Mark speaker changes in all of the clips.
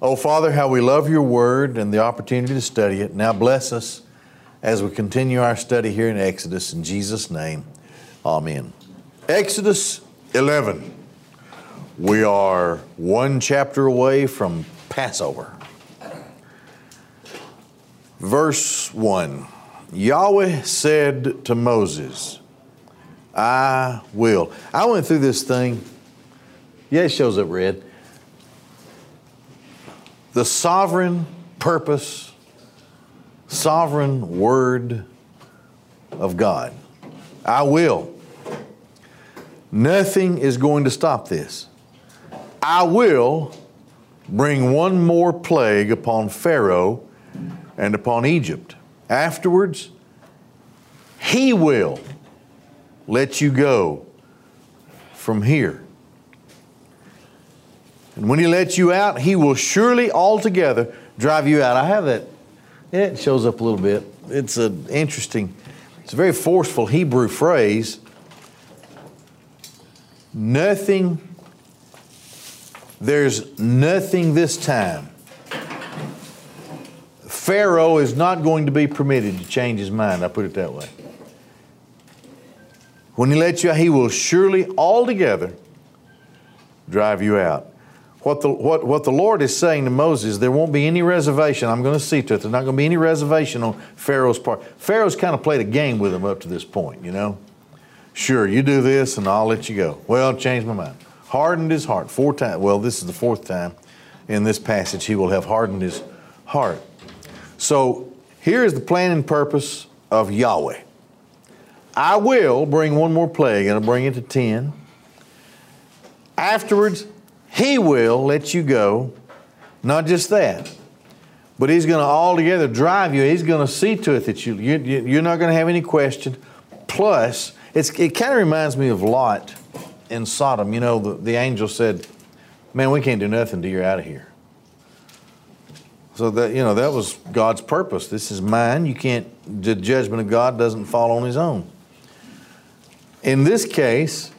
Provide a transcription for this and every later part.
Speaker 1: Oh, Father, how we love your word and the opportunity to study it. Now bless us as we continue our study here in Exodus. In Jesus' name, amen. Exodus 11. We are one chapter away from Passover. Verse 1 Yahweh said to Moses, I will. I went through this thing. Yeah, it shows up red the sovereign purpose, sovereign word of God. I will. Nothing is going to stop this. I will bring one more plague upon Pharaoh and upon Egypt. Afterwards, he will let you go from here. And when he lets you out, he will surely altogether drive you out. I have that. It shows up a little bit. It's an interesting, it's a very forceful Hebrew phrase. Nothing, there's nothing this time. Pharaoh is not going to be permitted to change his mind. I put it that way. When he lets you out, he will surely altogether drive you out. What the, what, what the Lord is saying to Moses, there won't be any reservation. I'm going to see to it. There's not going to be any reservation on Pharaoh's part. Pharaoh's kind of played a game with him up to this point, you know. Sure, you do this and I'll let you go. Well, change my mind. Hardened his heart four times. Well, this is the fourth time in this passage he will have hardened his heart. So here is the plan and purpose of Yahweh. I will bring one more plague, and I'll bring it to ten. Afterwards, he will let you go. Not just that, but He's going to altogether drive you. He's going to see to it that you, you, you're not going to have any question. Plus, it kind of reminds me of Lot in Sodom. You know, the, the angel said, Man, we can't do nothing till you're out of here. So that, you know, that was God's purpose. This is mine. You can't, the judgment of God doesn't fall on His own. In this case,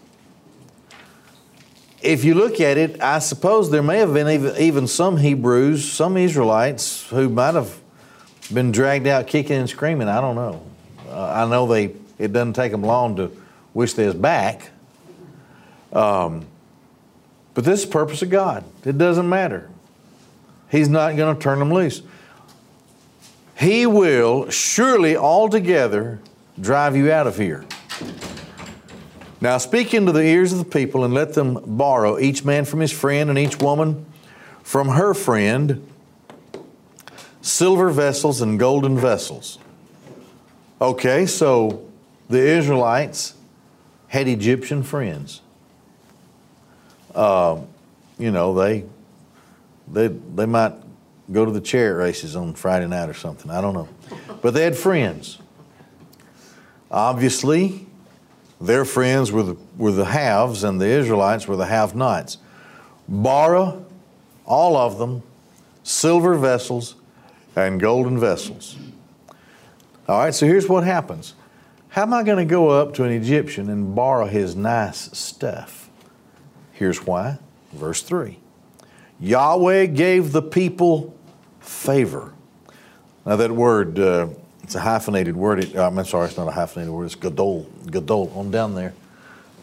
Speaker 1: if you look at it, I suppose there may have been even, some Hebrews, some Israelites who might have been dragged out kicking and screaming. I don't know. Uh, I know they it doesn't take them long to wish they was back. Um, but this is the purpose of God. It doesn't matter. He's not going to turn them loose. He will surely altogether drive you out of here. Now speak into the ears of the people and let them borrow, each man from his friend and each woman from her friend, silver vessels and golden vessels. Okay, so the Israelites had Egyptian friends. Uh, you know, they, they, they might go to the chariot races on Friday night or something. I don't know. But they had friends. Obviously, their friends were the, were the haves, and the Israelites were the have nots. Borrow, all of them, silver vessels and golden vessels. All right, so here's what happens. How am I going to go up to an Egyptian and borrow his nice stuff? Here's why. Verse 3 Yahweh gave the people favor. Now, that word, uh, it's a hyphenated word. It, I'm sorry, it's not a hyphenated word. It's gadol. Gadol on down there.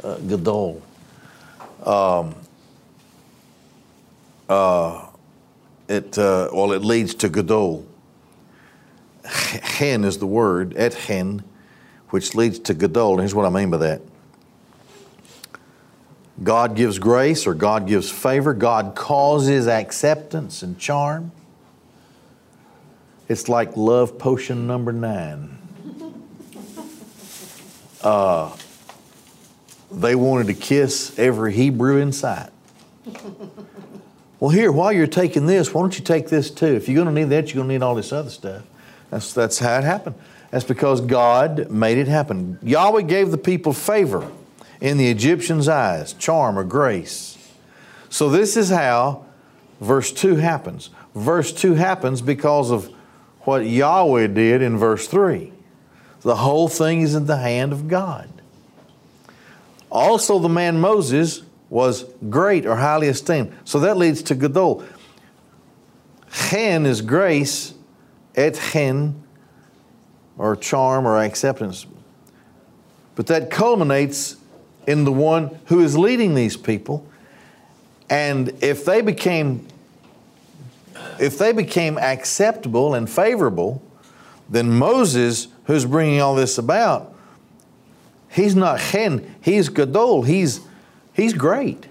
Speaker 1: Uh, gadol. Um, uh, it uh, well, it leads to gadol. Hen is the word et hen, which leads to gadol. And here's what I mean by that. God gives grace or God gives favor. God causes acceptance and charm. It's like love potion number nine. Uh, they wanted to kiss every Hebrew in sight. Well, here, while you're taking this, why don't you take this too? If you're going to need that, you're going to need all this other stuff. That's, that's how it happened. That's because God made it happen. Yahweh gave the people favor in the Egyptians' eyes, charm or grace. So, this is how verse 2 happens. Verse 2 happens because of what Yahweh did in verse 3. The whole thing is in the hand of God. Also, the man Moses was great or highly esteemed. So that leads to Gadol. Chen is grace, et chen, or charm or acceptance. But that culminates in the one who is leading these people. And if they became if they became acceptable and favorable, then Moses, who's bringing all this about, he's not chen, he's gadol, he's, he's great.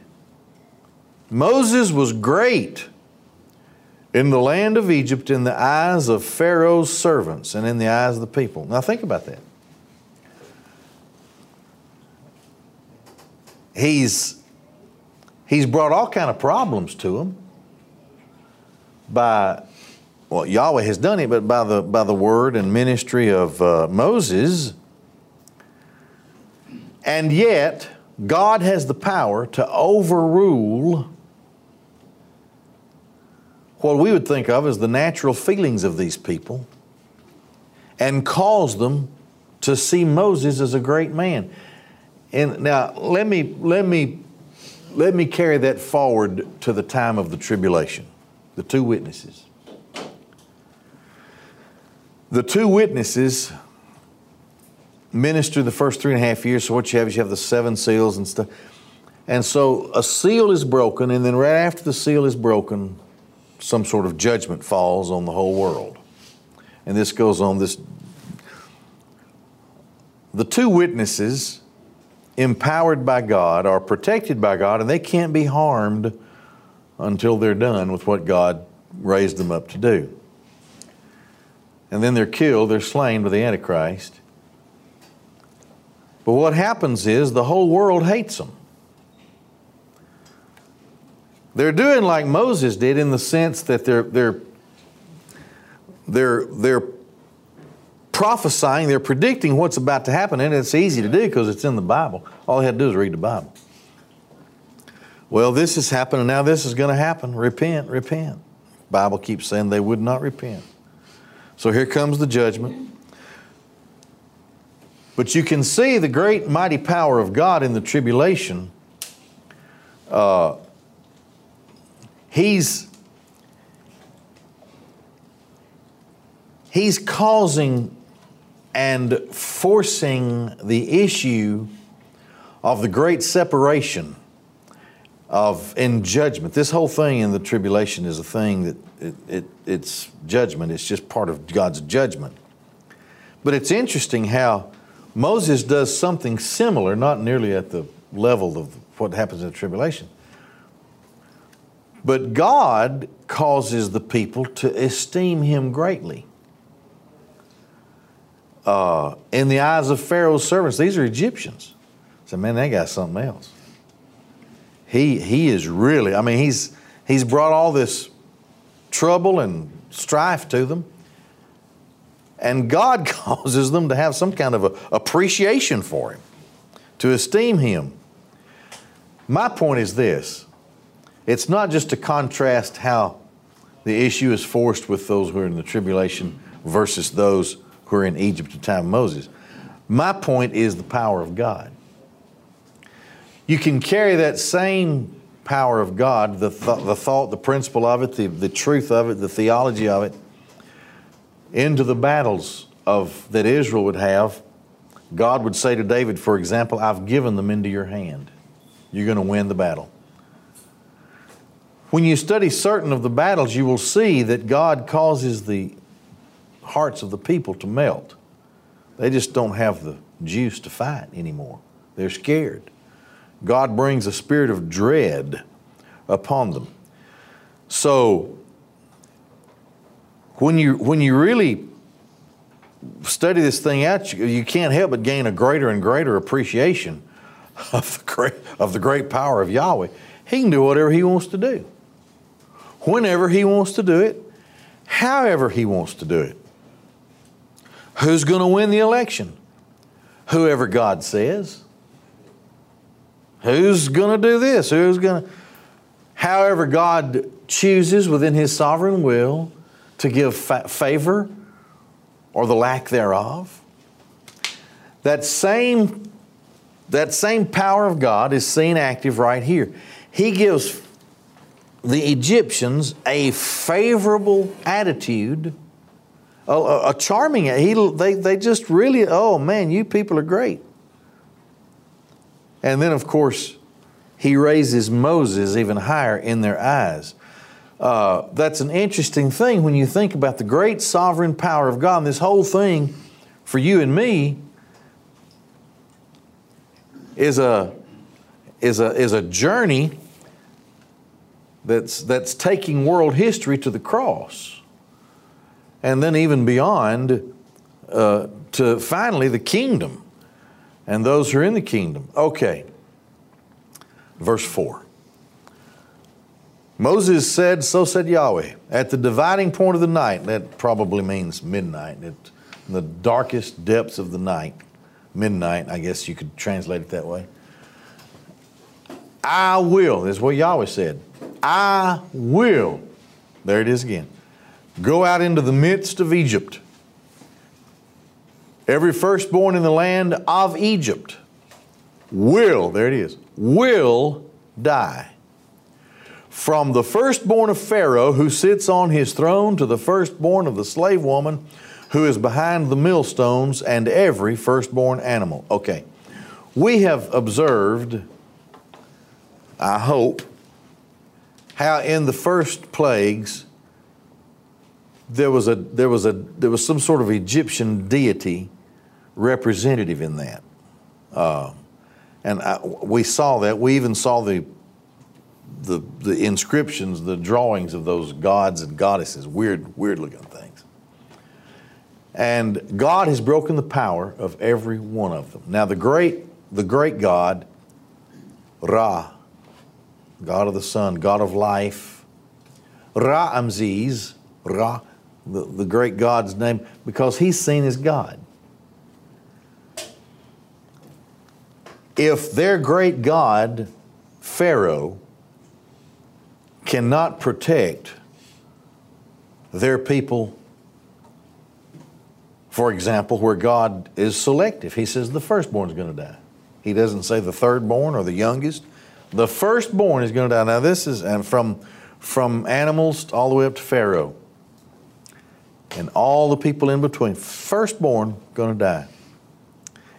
Speaker 1: Moses was great in the land of Egypt in the eyes of Pharaoh's servants and in the eyes of the people. Now think about that. He's, he's brought all kind of problems to them by well Yahweh has done it, but by the by the word and ministry of uh, Moses. And yet, God has the power to overrule what we would think of as the natural feelings of these people and cause them to see Moses as a great man. And now let me let me let me carry that forward to the time of the tribulation. The two witnesses. The two witnesses minister the first three and a half years. So what you have is you have the seven seals and stuff. And so a seal is broken, and then right after the seal is broken, some sort of judgment falls on the whole world. And this goes on this. The two witnesses, empowered by God, are protected by God, and they can't be harmed until they're done with what God raised them up to do. And then they're killed, they're slain by the Antichrist. But what happens is the whole world hates them. They're doing like Moses did in the sense that they're, they're, they're, they're prophesying, they're predicting what's about to happen, and it's easy to do because it's in the Bible. All they have to do is read the Bible. Well, this is happening now. This is going to happen. Repent, repent. Bible keeps saying they would not repent. So here comes the judgment. But you can see the great mighty power of God in the tribulation. Uh, he's he's causing and forcing the issue of the great separation of in judgment. This whole thing in the tribulation is a thing that it, it, it's judgment. It's just part of God's judgment. But it's interesting how Moses does something similar, not nearly at the level of what happens in the tribulation. But God causes the people to esteem him greatly. Uh, in the eyes of Pharaoh's servants, these are Egyptians. So, man, they got something else he, he is really, I mean, he's, he's brought all this trouble and strife to them. And God causes them to have some kind of a, appreciation for him, to esteem him. My point is this it's not just to contrast how the issue is forced with those who are in the tribulation versus those who are in Egypt at the time of Moses. My point is the power of God you can carry that same power of God, the, th- the thought, the principle of it, the, the truth of it, the theology of it, into the battles of that Israel would have. God would say to David, for example, I've given them into your hand. You're going to win the battle. When you study certain of the battles, you will see that God causes the hearts of the people to melt. They just don't have the juice to fight anymore. They're scared. God brings a spirit of dread upon them. So, when you, when you really study this thing out, you, you can't help but gain a greater and greater appreciation of the, great, of the great power of Yahweh. He can do whatever He wants to do, whenever He wants to do it, however He wants to do it. Who's going to win the election? Whoever God says. Who's going to do this? Who's going to. However, God chooses within His sovereign will to give fa- favor or the lack thereof. That same, that same power of God is seen active right here. He gives the Egyptians a favorable attitude, a, a, a charming. He, they, they just really, oh man, you people are great. And then, of course, he raises Moses even higher in their eyes. Uh, that's an interesting thing when you think about the great sovereign power of God. And this whole thing for you and me is a, is a, is a journey that's, that's taking world history to the cross. And then even beyond uh, to finally the kingdom and those who are in the kingdom. Okay. Verse 4. Moses said, So said Yahweh, at the dividing point of the night, that probably means midnight, in the darkest depths of the night, midnight, I guess you could translate it that way. I will, is what Yahweh said, I will, there it is again, go out into the midst of Egypt. Every firstborn in the land of Egypt will, there it is, will die. From the firstborn of Pharaoh who sits on his throne to the firstborn of the slave woman who is behind the millstones and every firstborn animal. Okay. We have observed I hope, how in the first plagues there was a there was a there was some sort of Egyptian deity representative in that, uh, and I, we saw that. We even saw the the the inscriptions, the drawings of those gods and goddesses, weird weird looking things. And God has broken the power of every one of them. Now the great the great God, Ra, God of the sun, God of life. Ramses, Ra, the, the great God's name, because he's seen as God. If their great God, Pharaoh, cannot protect their people, for example, where God is selective, He says the firstborn is going to die. He doesn't say the thirdborn or the youngest. The firstborn is going to die. Now, this is and from, from animals all the way up to Pharaoh and all the people in between. Firstborn going to die.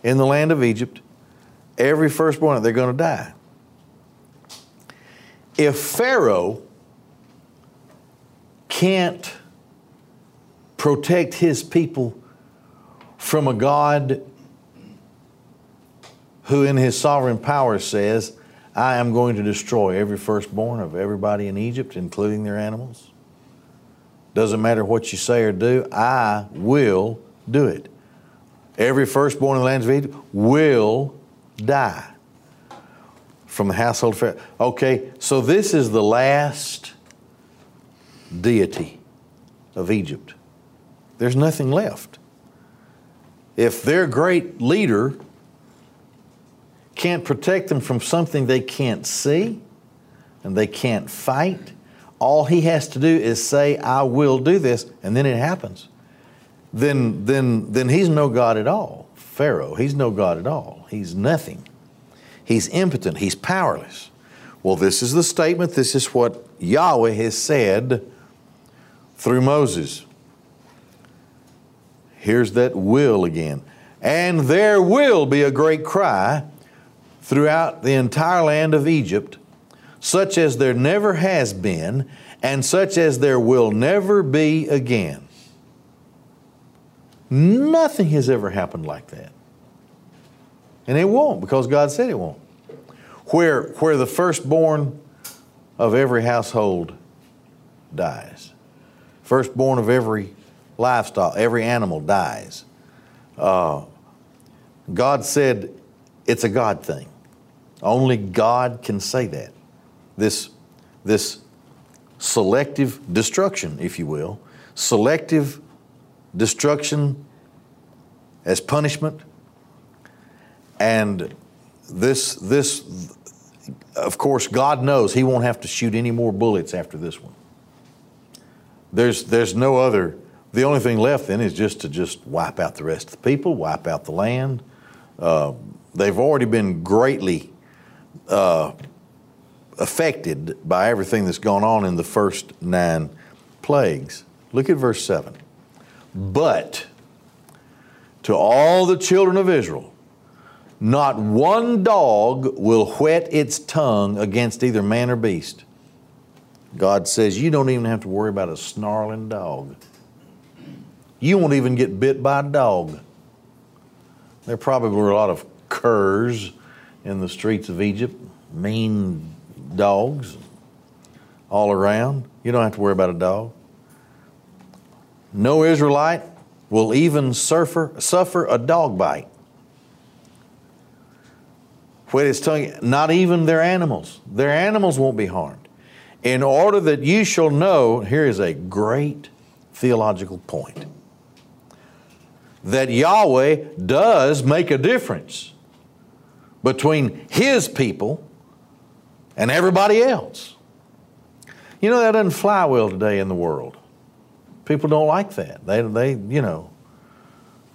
Speaker 1: In the land of Egypt, every firstborn, they're going to die. If Pharaoh can't protect his people from a God who, in his sovereign power, says, I am going to destroy every firstborn of everybody in Egypt, including their animals. Doesn't matter what you say or do, I will do it. Every firstborn in the land of Egypt will die from the household of Pharaoh. Okay, so this is the last deity of Egypt. There's nothing left. If their great leader can't protect them from something they can't see and they can't fight. All he has to do is say, I will do this, and then it happens. Then, then, then he's no God at all. Pharaoh, he's no God at He's nothing. He's impotent. He's powerless. Well, this is the statement. This is what Yahweh has said through Moses. Here's that will again. And there will be a great cry throughout the entire land of Egypt, such as there never has been, and such as there will never be again. Nothing has ever happened like that. And it won't because God said it won't. Where, where the firstborn of every household dies, firstborn of every livestock, every animal dies. Uh, God said it's a God thing. Only God can say that. This, this selective destruction, if you will, selective destruction as punishment, and this, this, of course, God knows He won't have to shoot any more bullets after this one. There's, there's no other, the only thing left then is just to just wipe out the rest of the people, wipe out the land. Uh, they've already been greatly uh, affected by everything that's gone on in the first nine plagues. Look at verse 7. But to all the children of Israel, not one dog will whet its tongue against either man or beast. God says you don't even have to worry about a snarling dog. You won't even get bit by a dog. There probably were a lot of curs in the streets of Egypt, mean dogs all around. You don't have to worry about a dog. No Israelite will even suffer, suffer a dog bite. Whet its telling you, not even their animals. Their animals won't be harmed. In order that you shall know, here is a great theological point that Yahweh does make a difference between His people and everybody else. You know, that doesn't fly well today in the world. People don't like that. They, they you know.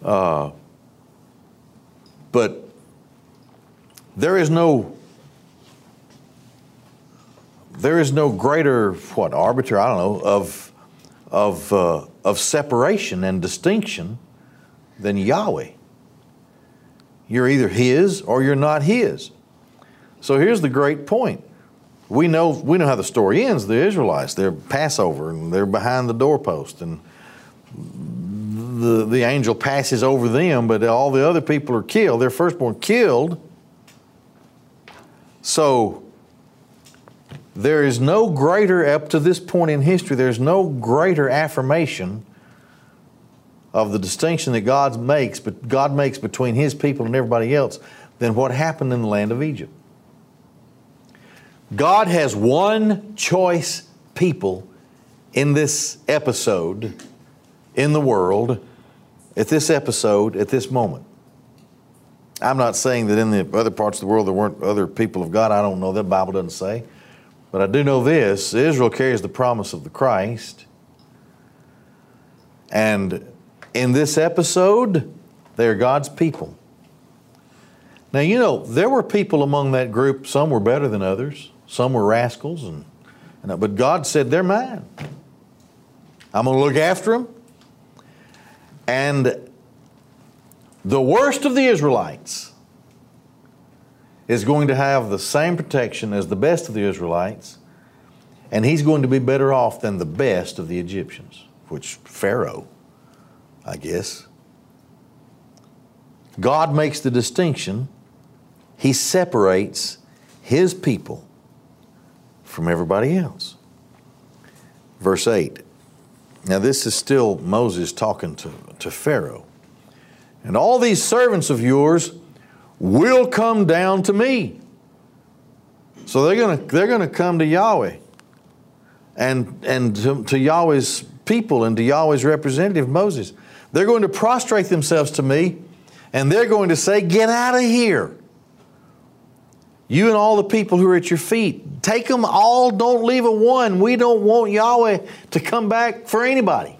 Speaker 1: Uh, but there is no there is no greater what arbiter I don't know of of uh, of separation and distinction than Yahweh. You're either His or you're not His. So here's the great point. We know, we know how the story ends. The Israelites, they're Passover and they're behind the doorpost, and the, the angel passes over them, but all the other people are killed. Their firstborn killed. So there is no greater, up to this point in history, there's no greater affirmation of the distinction that God makes, but God makes between His people and everybody else than what happened in the land of Egypt. God has one choice people in this episode in the world, at this episode, at this moment. I'm not saying that in the other parts of the world there weren't other people of God. I don't know. That Bible doesn't say. But I do know this Israel carries the promise of the Christ. And in this episode, they are God's people. Now, you know, there were people among that group, some were better than others, some were rascals, and, and but God said, They're mine. I'm going to look after them. And the worst of the Israelites is going to have the same protection as the best of the Israelites, and he's going to be better off than the best of the Egyptians, which Pharaoh I guess. God makes the distinction. He separates His people from everybody else. Verse 8. Now, this is still Moses talking to, to Pharaoh. And all these servants of yours will come down to me. So they're going to they're going to come to Yahweh and, and to, to Yahweh's people and to Yahweh's representative Moses. They're going to prostrate themselves to me and they're going to say, Get out of here. You and all the people who are at your feet, take them all, don't leave a one. We don't want Yahweh to come back for anybody.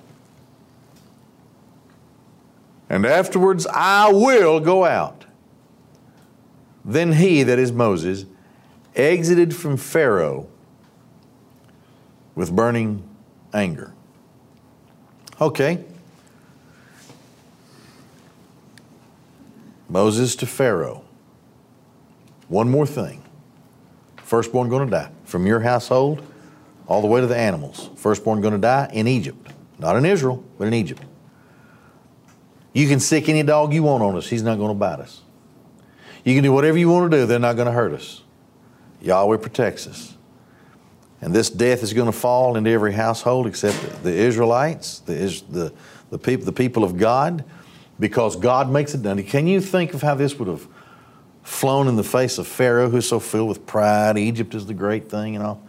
Speaker 1: And afterwards, I will go out. Then he, that is Moses, exited from Pharaoh with burning anger. Okay. Moses to Pharaoh. One more thing. Firstborn going to die. From your household all the way to the animals. Firstborn going to die in Egypt. Not in Israel, but in Egypt. You can sick any dog you want on us, he's not going to bite us. You can do whatever you want to do, they're not going to hurt us. Yahweh protects us. And this death is going to fall into every household except the Israelites, the, the, the, people, the people of God because God makes it done. Can you think of how this would have flown in the face of Pharaoh, who's so filled with pride? Egypt is the great thing and all.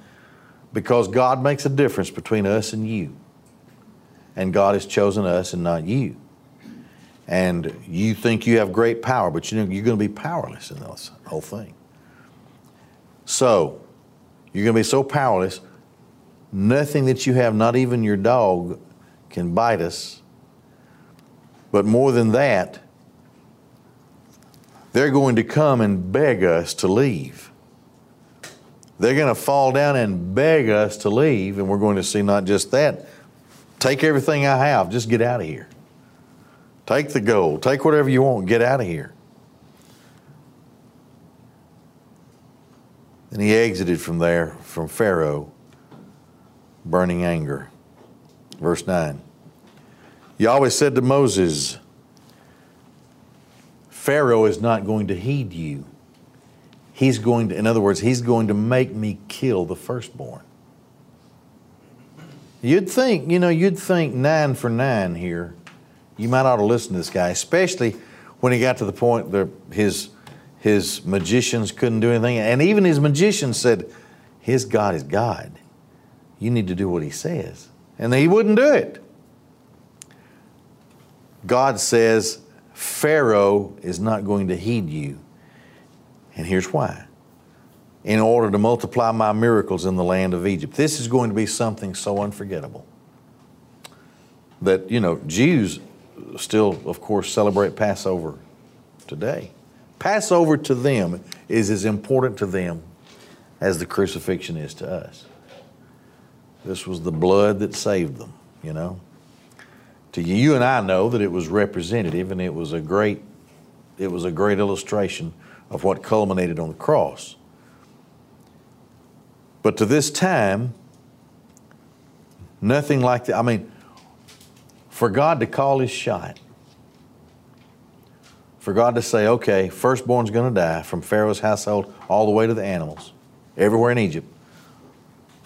Speaker 1: Because God makes a difference between us and you. And God has chosen us and not you. And you think you have great power, but you know, you're going to be powerless in this whole thing. So, you're going to be so powerless, nothing that you have, not even your dog, can bite us but more than that, they're going to come and beg us to leave. they're going to fall down and beg us to leave, and we're going to see not just that. Take everything I have, just get out of here. Take the gold, take whatever you want, get out of here. And he exited from there, from Pharaoh, burning anger. Verse 9. Yahweh said to Moses, Pharaoh is not going to heed you. He's going to, in other words, he's going to make me kill the firstborn. You'd think, you know, you'd think nine for nine here. You might ought to listen to this guy, especially when he got to the point that his, his magicians couldn't do anything. And even his magicians said, His God is God. You need to do what he says. And he wouldn't do it. God says, Pharaoh is not going to heed you. And here's why. In order to multiply my miracles in the land of Egypt. This is going to be something so unforgettable that, you know, Jews still, of course, celebrate Passover today. Passover to them is as important to them as the crucifixion is to us. This was the blood that saved them, you know. To you, and I know that it was representative and it was a great it was a great illustration of what culminated on the cross. But to this time, nothing like that. I mean, for God to call his shot, for God to say, okay, firstborn's going to die from Pharaoh's household all the way to the animals, everywhere in Egypt,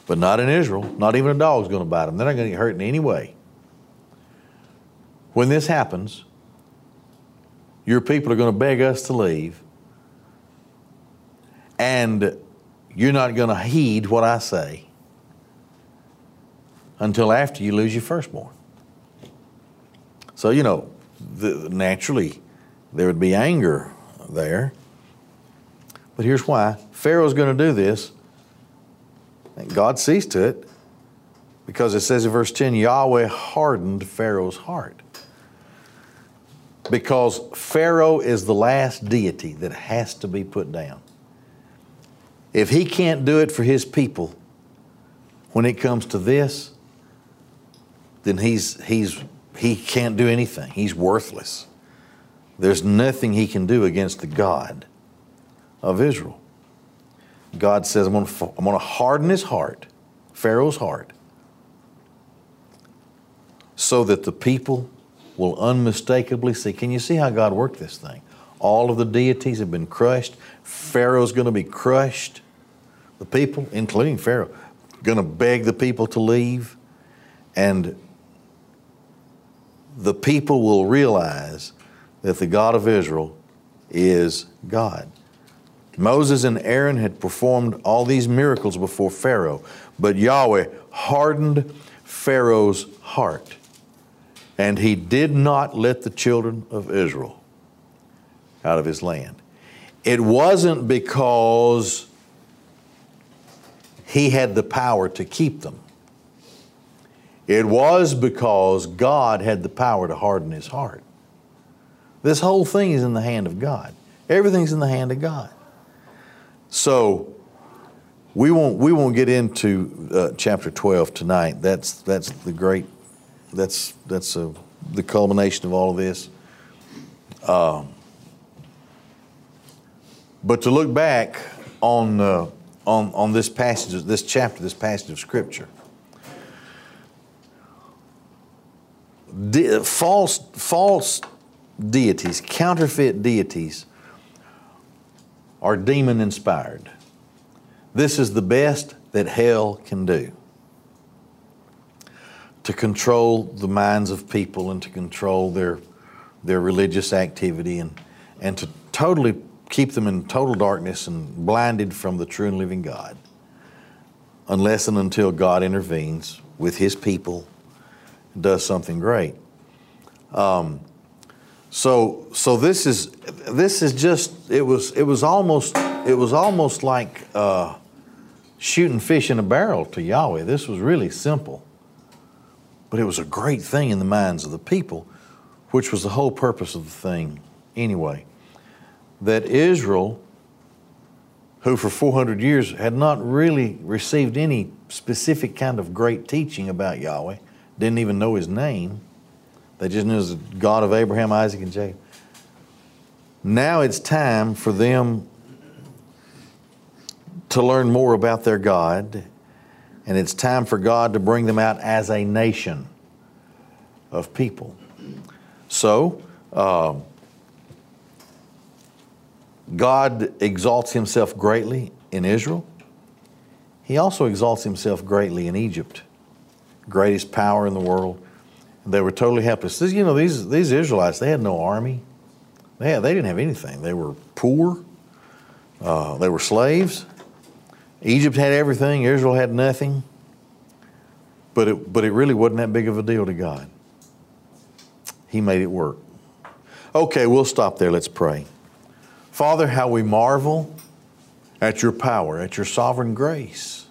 Speaker 1: but not in Israel. Not even a dog's going to bite them. They're not going to get hurt in any way. When this happens, your people are going to beg us to leave and you're not going to heed what I say until after you lose your firstborn. So, you know, the, naturally, there would be anger there. But here's why Pharaoh's going to do this. And God sees to it because it says in verse 10 Yahweh hardened Pharaoh's heart. Because Pharaoh is the last deity that has to be put down. If he can't do it for his people when it comes to this, then he's, he's, he can't do anything. He's worthless. There's nothing he can do against the God of Israel. God says, I'm going to, harden his heart, Pharaoh's heart, so that the people will unmistakably see. Can you see how God worked this thing? All of the deities have been crushed. Pharaoh's going to be crushed the people, including Pharaoh, going to beg the people to leave, and the people will realize that the God of Israel is God. Moses and Aaron had performed all these miracles before Pharaoh, but Yahweh hardened Pharaoh's heart, and he did not let the children of Israel out of his land. It wasn't because he had the power to keep them. It was because God had the power to harden his heart. This whole thing is in the hand of God. Everything's in the hand of God. So we won't we won't get into uh, chapter 12 tonight. That's that's the great that's that's uh, the culmination of all of this. Um, but to look back on uh, on, on this passage, this chapter, this passage of Scripture. De- false, false deities, counterfeit deities, are demon inspired. This is the best that hell can do to control the minds of people and to control their, their religious activity and, and to totally keep them in total darkness and blinded from the true and living God unless and until God intervenes with His people does something great. Um, so, so this is this is just it was it was almost it was almost like uh, shooting fish in a barrel to Yahweh. This was really simple, but it was a great thing in the minds of the people, which was the whole purpose of the thing anyway that Israel, who for 400 years had not really received any specific kind of great teaching about Yahweh, didn't even know his name. They just knew the God of Abraham, Isaac, and Jacob. Now it's time for them to learn more about their God, and it's time for God to bring them out as a nation of people. So, uh, God exalts himself greatly in Israel. He also exalts himself greatly in Egypt, greatest power in the world. They were totally helpless. This, you know, these, these Israelites, they had no army. They, had, they didn't have anything. They were poor. Uh, they were slaves. Egypt had everything. Israel had nothing. But it, but it really wasn't that big of a deal to God. He made it work. Okay, we'll stop there. Let's pray. Father, how we marvel at your power, at your sovereign grace,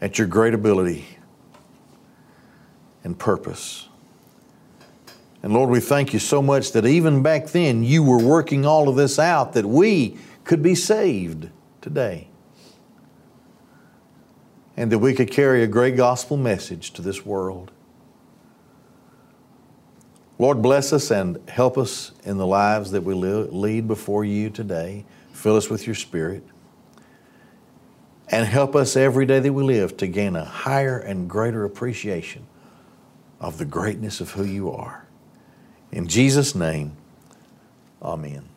Speaker 1: at your great ability and purpose. And Lord, we thank you so much that even back then you were working all of this out that we could be saved today. And that we could carry a great gospel message to this world. Lord, bless us and help us in the lives that we lead before you today. Fill us with your Spirit. And help us every day that we live to gain a higher and greater appreciation of the greatness of who you are. In Jesus' name, amen.